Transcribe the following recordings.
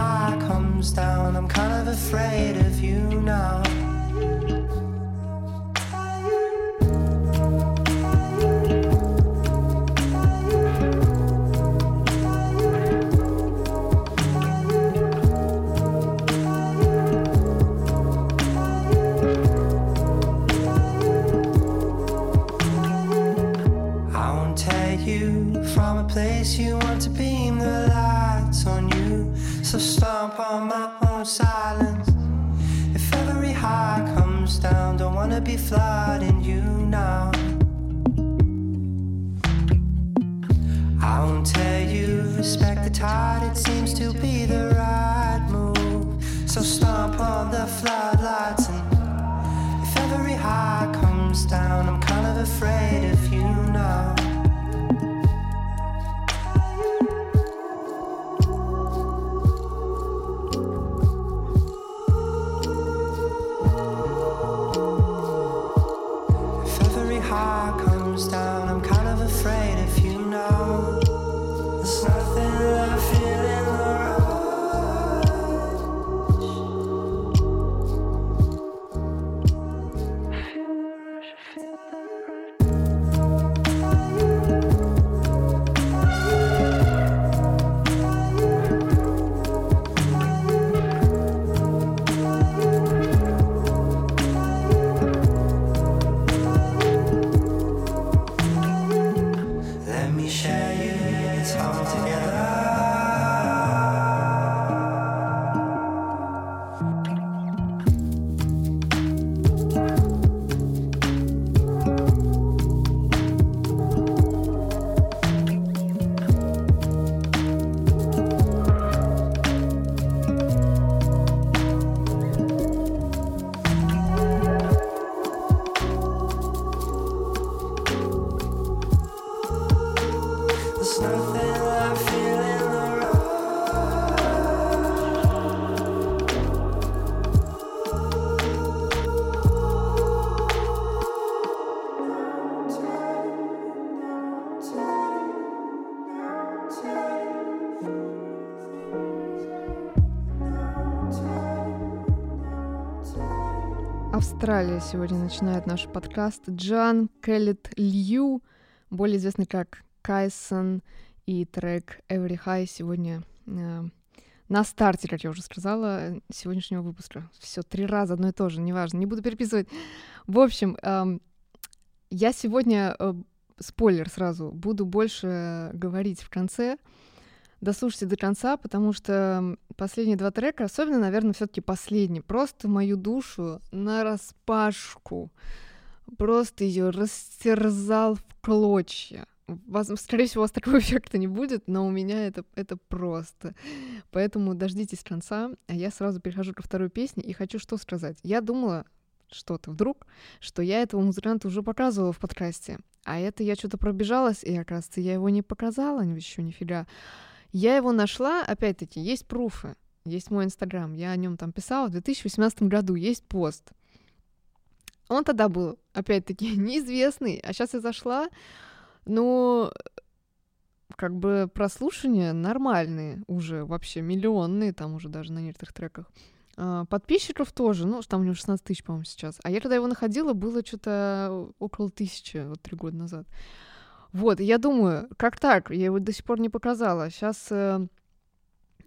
high comes down, I'm kind of afraid of you now. Be flooding you now. I won't tell you, respect the tide, it seems to be the right move. So stomp on the floodlights and if every high comes down, I'm kind of afraid Австралия сегодня начинает наш подкаст. Джан Келлет Лью, более известный как Кайсон, и трек Every High сегодня э, на старте, как я уже сказала, сегодняшнего выпуска. Все три раза одно и то же, неважно, не буду переписывать. В общем, эм, я сегодня, э, спойлер сразу, буду больше говорить в конце. Дослушайте до конца, потому что последние два трека, особенно, наверное, все таки последний, просто мою душу на распашку. Просто ее растерзал в клочья. Воз- Скорее всего, у вас такого эффекта не будет, но у меня это, это просто. Поэтому дождитесь конца, а я сразу перехожу ко второй песне и хочу что сказать. Я думала, что-то вдруг, что я этого музыканта уже показывала в подкасте, а это я что-то пробежалась, и, оказывается, я его не показала еще нифига. Я его нашла, опять-таки, есть пруфы, есть мой инстаграм, я о нем там писала в 2018 году, есть пост. Он тогда был, опять-таки, неизвестный, а сейчас я зашла, ну, как бы прослушивания нормальные уже, вообще миллионные, там уже даже на некоторых треках. А, Подписчиков тоже, ну, там у него 16 тысяч, по-моему, сейчас. А я когда его находила, было что-то около тысячи, вот три года назад. Вот, я думаю, как так? Я его до сих пор не показала. Сейчас э,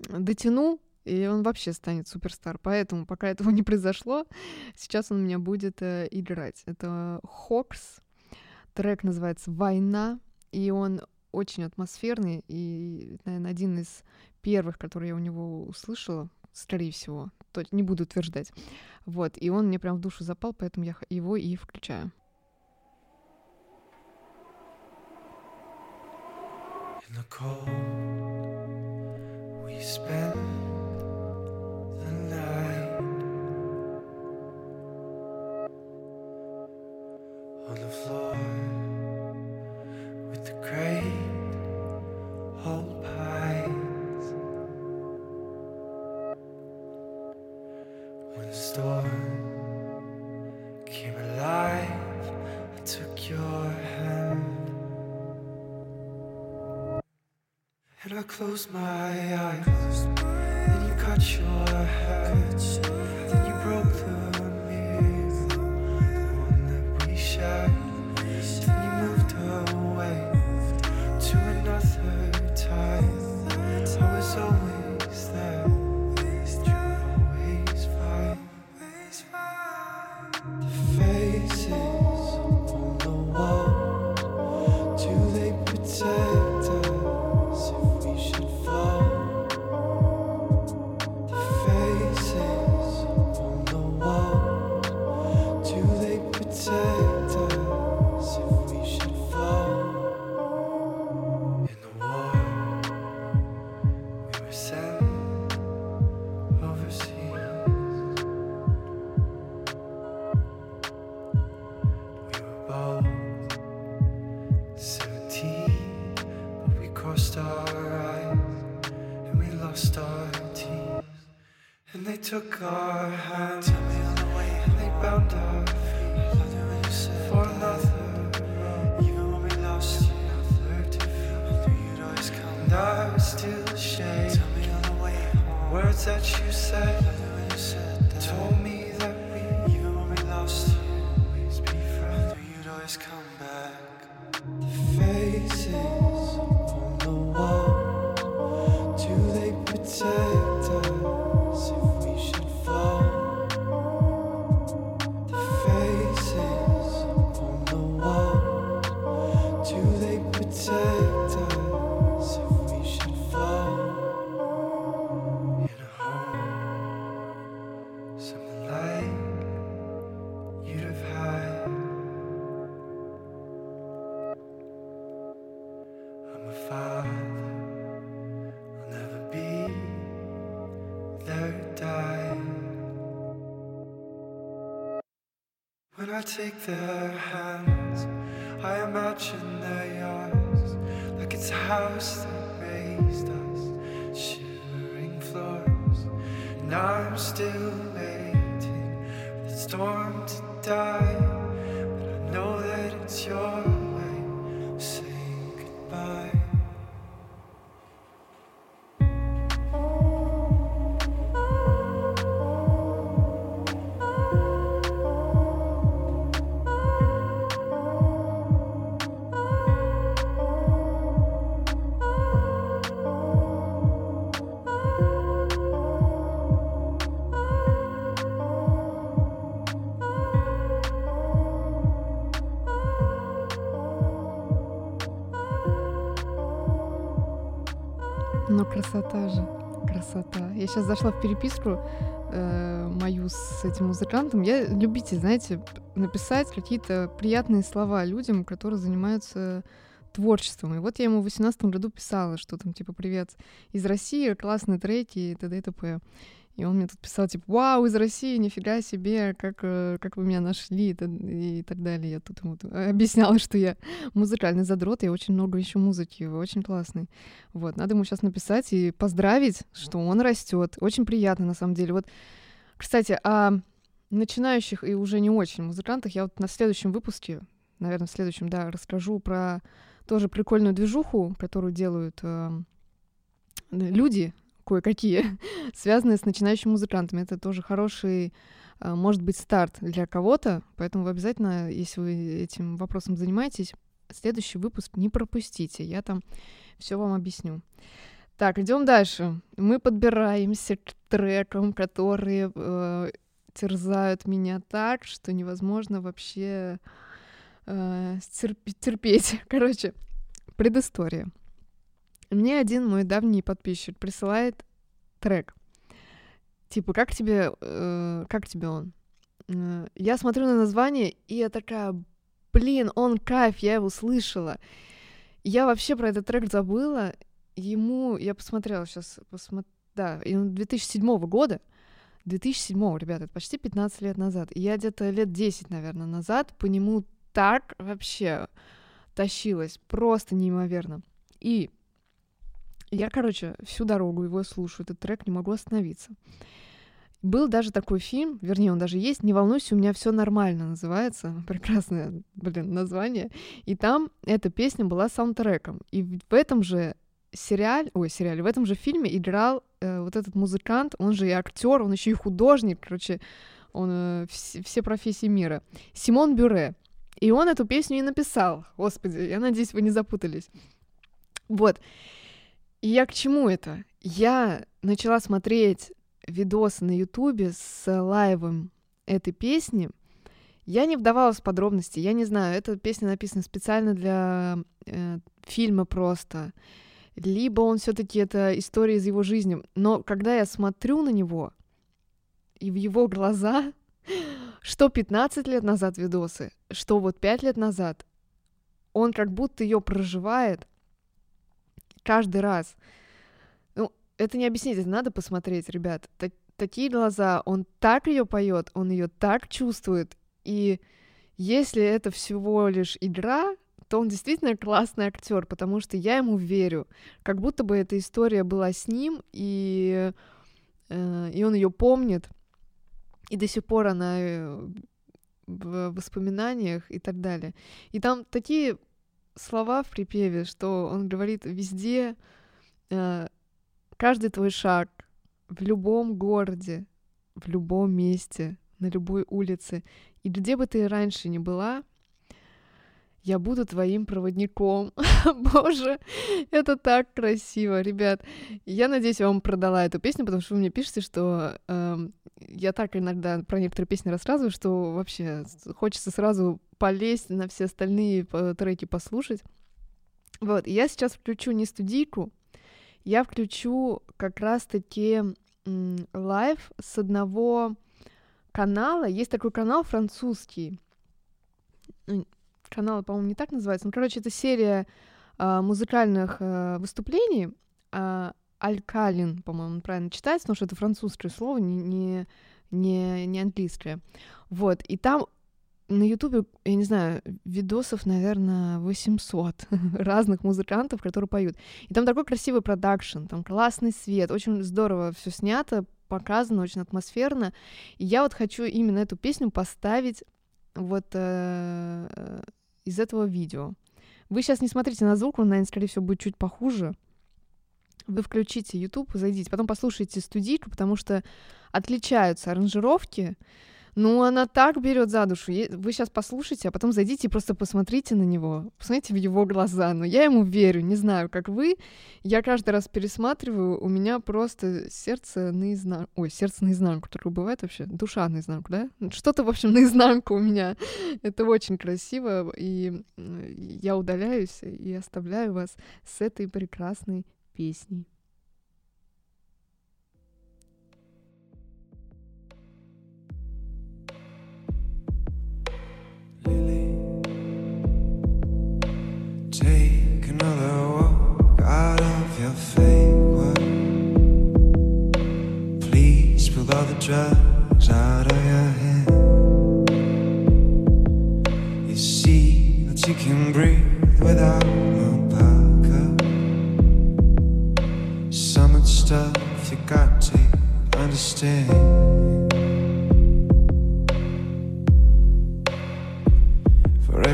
дотяну, и он вообще станет суперстар. Поэтому, пока этого не произошло, сейчас он у меня будет э, играть. Это Хокс. Трек называется «Война», и он очень атмосферный, и, наверное, один из первых, которые я у него услышала, скорее всего, то не буду утверждать. Вот, и он мне прям в душу запал, поэтому я его и включаю. In the cold, we spend Christmas. Take their hands, I imagine they're yours, like it's a house that raised us, shivering floors. And I'm still waiting for the storm to die, сейчас зашла в переписку э, мою с этим музыкантом. Я любитель, знаете, написать какие-то приятные слова людям, которые занимаются творчеством. И вот я ему в 2018 году писала, что там, типа, привет из России, классные треки и т.д. и т.п. И он мне тут писал, типа, вау, из России, нифига себе, как, э, как вы меня нашли и, так далее. Я тут ему т- объясняла, что я музыкальный задрот, я очень много ищу музыки, вы очень классный. Вот, надо ему сейчас написать и поздравить, что он растет. Очень приятно, на самом деле. Вот, кстати, о начинающих и уже не очень музыкантах я вот на следующем выпуске, наверное, в следующем, да, расскажу про тоже прикольную движуху, которую делают э, люди кое-какие, связанные с начинающими музыкантами. Это тоже хороший, э, может быть, старт для кого-то, поэтому вы обязательно, если вы этим вопросом занимаетесь, следующий выпуск не пропустите. Я там все вам объясню. Так, идем дальше. Мы подбираемся к трекам, которые э, терзают меня так, что невозможно вообще э, терпеть. Короче, предыстория. Мне один мой давний подписчик присылает трек. Типа, как тебе, э, как тебе он? Э, Я смотрю на название, и я такая, блин, он кайф, я его слышала. Я вообще про этот трек забыла. Ему, я посмотрела сейчас, посмо... да, и он 2007 года. 2007, ребята, это почти 15 лет назад. Я где-то лет 10, наверное, назад по нему так вообще тащилась, просто неимоверно. И я, короче, всю дорогу его слушаю, этот трек, не могу остановиться. Был даже такой фильм, вернее, он даже есть, «Не волнуйся, у меня все нормально» называется, прекрасное, блин, название. И там эта песня была саундтреком. И в этом же сериале, ой, сериале, в этом же фильме играл э, вот этот музыкант, он же и актер, он еще и художник, короче, он э, вс- все профессии мира. Симон Бюре. И он эту песню и написал. Господи, я надеюсь, вы не запутались. Вот. И я к чему это? Я начала смотреть видосы на Ютубе с лайвом этой песни. Я не вдавалась в подробности, я не знаю, эта песня написана специально для э, фильма просто, либо он все-таки это история из его жизни. Но когда я смотрю на него и в его глаза, что 15 лет назад видосы, что вот 5 лет назад, он как будто ее проживает каждый раз это не объяснить, это надо посмотреть, ребят. Т- такие глаза, он так ее поет, он ее так чувствует. И если это всего лишь игра, то он действительно классный актер, потому что я ему верю. Как будто бы эта история была с ним, и, э, и он ее помнит. И до сих пор она э, в воспоминаниях и так далее. И там такие слова в припеве, что он говорит везде э, Каждый твой шаг в любом городе, в любом месте, на любой улице, и где бы ты раньше ни была, я буду твоим проводником. Боже, это так красиво, ребят. Я надеюсь, я вам продала эту песню, потому что вы мне пишете, что э, я так иногда про некоторые песни рассказываю, что вообще хочется сразу полезть на все остальные треки послушать. Вот, я сейчас включу не студийку, я включу как раз-таки live с одного канала. Есть такой канал французский. Канал, по-моему, не так называется. Ну, короче, это серия э, музыкальных э, выступлений. Э, Алькалин, по-моему, правильно читается, потому что это французское слово, не, не, не английское. Вот, и там на Ютубе, я не знаю, видосов, наверное, 800 разных музыкантов, которые поют. И там такой красивый продакшн, там классный свет, очень здорово все снято, показано, очень атмосферно. И я вот хочу именно эту песню поставить вот э, из этого видео. Вы сейчас не смотрите на звук, он, наверное, скорее всего, будет чуть похуже. Вы включите YouTube, зайдите, потом послушайте студийку, потому что отличаются аранжировки, ну, она так берет за душу. Вы сейчас послушайте, а потом зайдите и просто посмотрите на него. Посмотрите в его глаза. Но я ему верю, не знаю, как вы. Я каждый раз пересматриваю, у меня просто сердце наизнанку. Ой, сердце наизнанку. Такое бывает вообще? Душа наизнанку, да? Что-то, в общем, наизнанку у меня. Это очень красиво. И я удаляюсь и оставляю вас с этой прекрасной песней. Stuff you got to understand.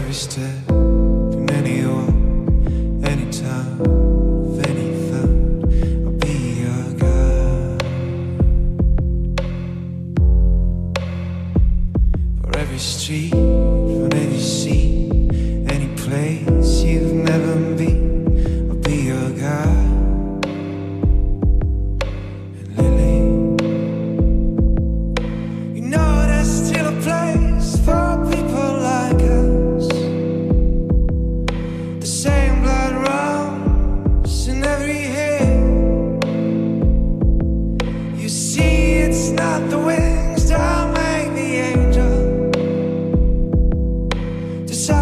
Every step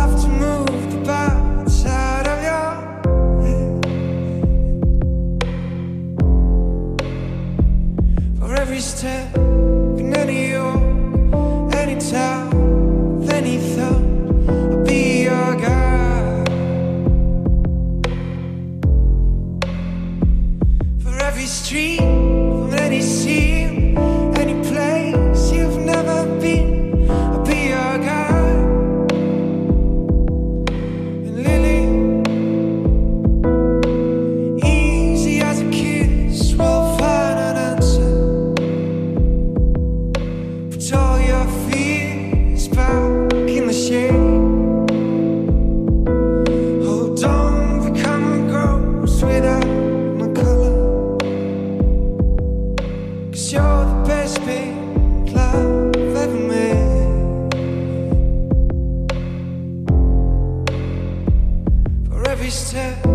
have to move. best big love ever made. For every step.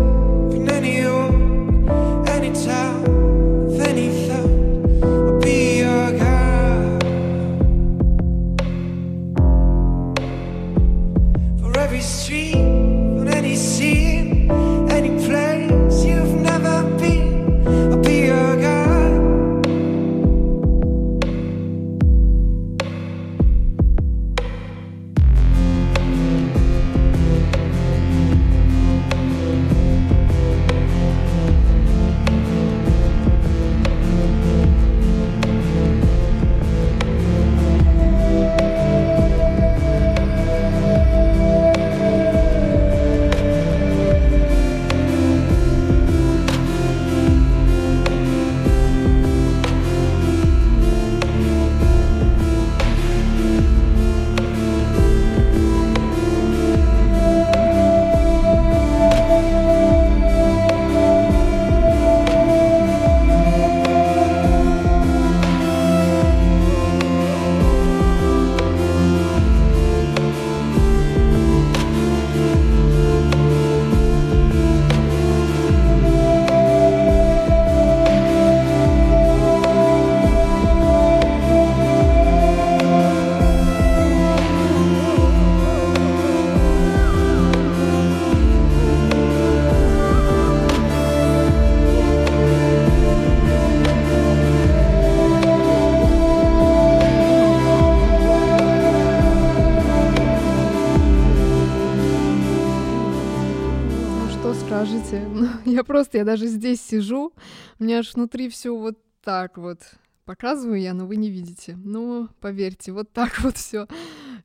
Скажете? Ну, я просто, я даже здесь сижу, у меня аж внутри все вот так вот. Показываю я, но вы не видите. Ну, поверьте, вот так вот все.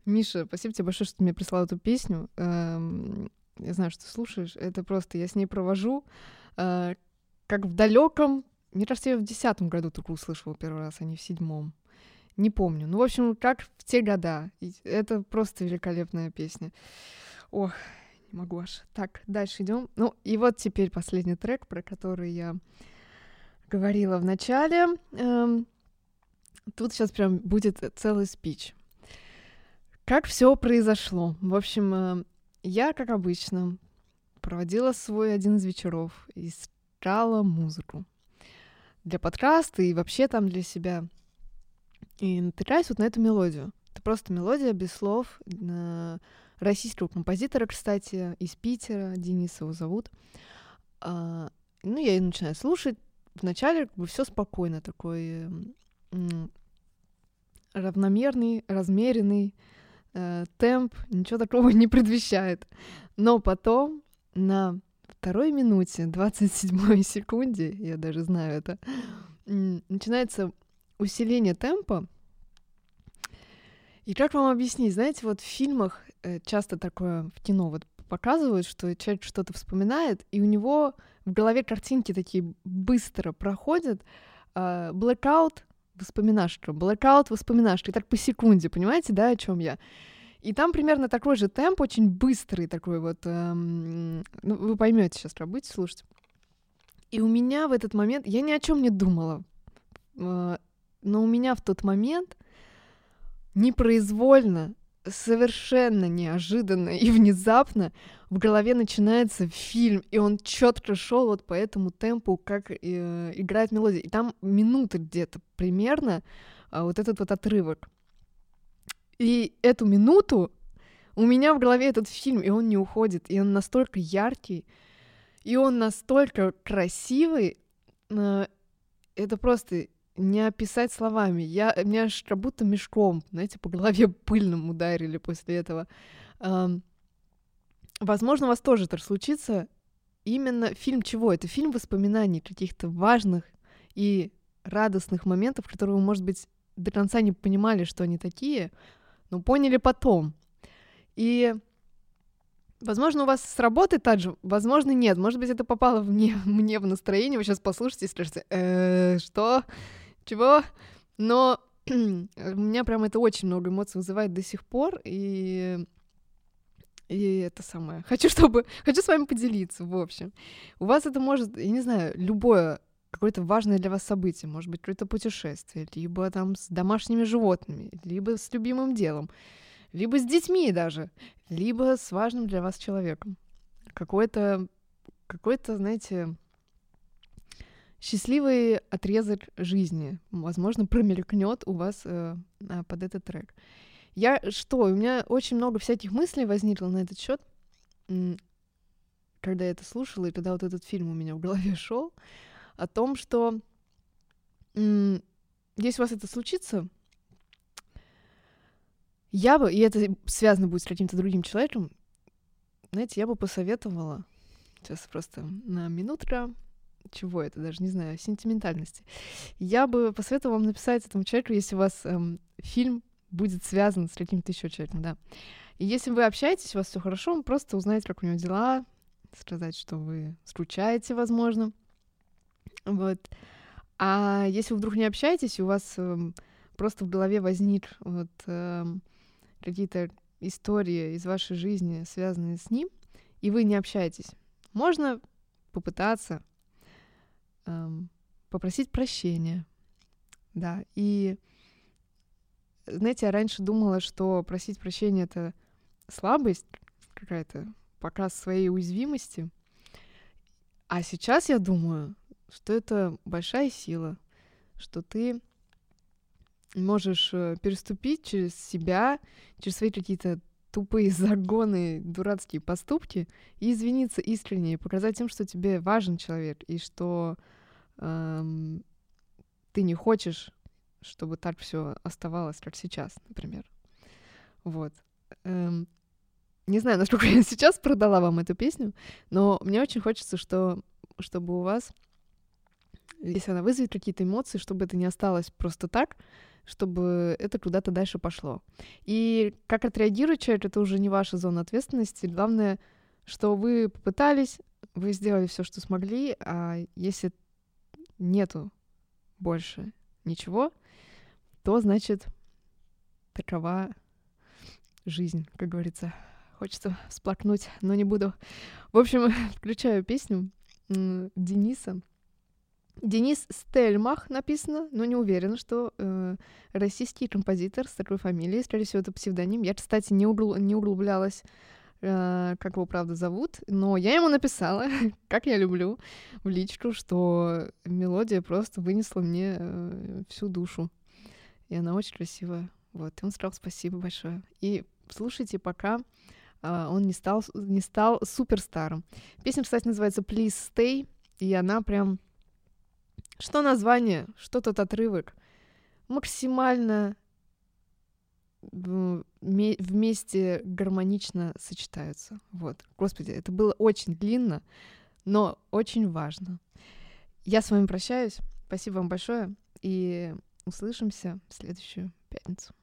Миша, спасибо тебе большое, что ты мне прислал эту песню. Эм, Я знаю, что ты слушаешь. Это просто я с ней провожу, э, как в далеком. Мне кажется, я в десятом году только услышала первый раз, а не в седьмом. Не помню. Ну, в общем, как в те года. Это просто великолепная песня. Ох, не могу аж. Так, дальше идем. Ну, и вот теперь последний трек, про который я говорила в начале. Эм, тут сейчас прям будет целый спич. Как все произошло? В общем, э, я, как обычно, проводила свой один из вечеров, искала музыку для подкаста и вообще там для себя. И натыкаюсь вот на эту мелодию. Это просто мелодия без слов э, российского композитора, кстати, из Питера, Дениса его зовут. А, ну, я ее начинаю слушать. Вначале как бы все спокойно, такой м, равномерный, размеренный э, темп, ничего такого не предвещает. Но потом на второй минуте, 27 секунде, я даже знаю это, начинается усиление темпа. И как вам объяснить? Знаете, вот в фильмах э, часто такое в кино вот показывают, что человек что-то вспоминает, и у него в голове картинки такие быстро проходят. а, Blackout воспоминашка, blackout воспоминашка, и так по секунде, понимаете, да, о чем я? И там примерно такой же темп, очень быстрый такой вот. эм, ну, вы поймете сейчас, когда будете слушать. И у меня в этот момент, я ни о чем не думала, э, но у меня в тот момент непроизвольно, совершенно неожиданно и внезапно в голове начинается фильм, и он четко шел вот по этому темпу, как э, играет мелодия. И там минуты где-то примерно а, вот этот вот отрывок. И эту минуту у меня в голове этот фильм, и он не уходит, и он настолько яркий, и он настолько красивый, э, это просто не описать словами. Я, меня аж как будто мешком, знаете, по голове пыльным ударили после этого. Ам, возможно, у вас тоже это случится. Именно фильм чего? Это фильм воспоминаний каких-то важных и радостных моментов, которые вы, может быть, до конца не понимали, что они такие, но поняли потом. И Возможно, у вас сработает так же, возможно, нет. Может быть, это попало мне, мне в настроение. Вы сейчас послушаете и скажете, «Э, что? Чего? Но у меня прям это очень много эмоций вызывает до сих пор, и и это самое. Хочу, чтобы... Хочу с вами поделиться, в общем. У вас это может, я не знаю, любое какое-то важное для вас событие, может быть, какое-то путешествие, либо там с домашними животными, либо с любимым делом, либо с детьми даже, либо с важным для вас человеком. Какое-то какой-то, знаете, счастливый отрезок жизни, возможно, промелькнет у вас э, под этот трек. Я что, у меня очень много всяких мыслей возникло на этот счет, когда я это слушала, и когда вот этот фильм у меня в голове шел, о том, что если у вас это случится, я бы, и это связано будет с каким-то другим человеком, знаете, я бы посоветовала, сейчас просто на минутка, чего это, даже не знаю, сентиментальности. Я бы посоветовала вам написать этому человеку, если у вас эм, фильм будет связан с каким-то еще человеком, да. И если вы общаетесь, у вас все хорошо, просто узнать, как у него дела, сказать, что вы скучаете, возможно. Вот. А если вы вдруг не общаетесь, и у вас эм, просто в голове возник вот эм, какие-то истории из вашей жизни, связанные с ним, и вы не общаетесь, можно попытаться попросить прощения. Да, и знаете, я раньше думала, что просить прощения это слабость какая-то, показ своей уязвимости. А сейчас я думаю, что это большая сила, что ты можешь э, переступить через себя, через свои какие-то тупые загоны, дурацкие поступки и извиниться искренне, и показать тем, что тебе важен человек, и что эм, ты не хочешь, чтобы так все оставалось, как сейчас, например. Вот. Эм, не знаю, насколько я сейчас продала вам эту песню, но мне очень хочется, что, чтобы у вас, если она вызовет какие-то эмоции, чтобы это не осталось просто так, чтобы это куда-то дальше пошло. И как отреагирует человек, это уже не ваша зона ответственности. Главное, что вы попытались, вы сделали все, что смогли, а если нету больше ничего, то значит такова жизнь, как говорится. Хочется всплакнуть, но не буду. В общем, включаю песню Дениса. Денис Стельмах написано, но не уверена, что э, российский композитор с такой фамилией, скорее всего, это псевдоним. Я, кстати, не, угл... не углублялась, как его правда зовут, но я ему написала, как я люблю, в личку, что мелодия просто вынесла мне э, всю душу. И она очень красивая. Вот, и он сказал спасибо большое. И слушайте, пока а, он не стал, не стал суперстаром. Песня, кстати, называется «Please Stay», и она прям... Что название, что тот отрывок. Максимально вместе гармонично сочетаются. Вот. Господи, это было очень длинно, но очень важно. Я с вами прощаюсь. Спасибо вам большое. И услышимся в следующую пятницу.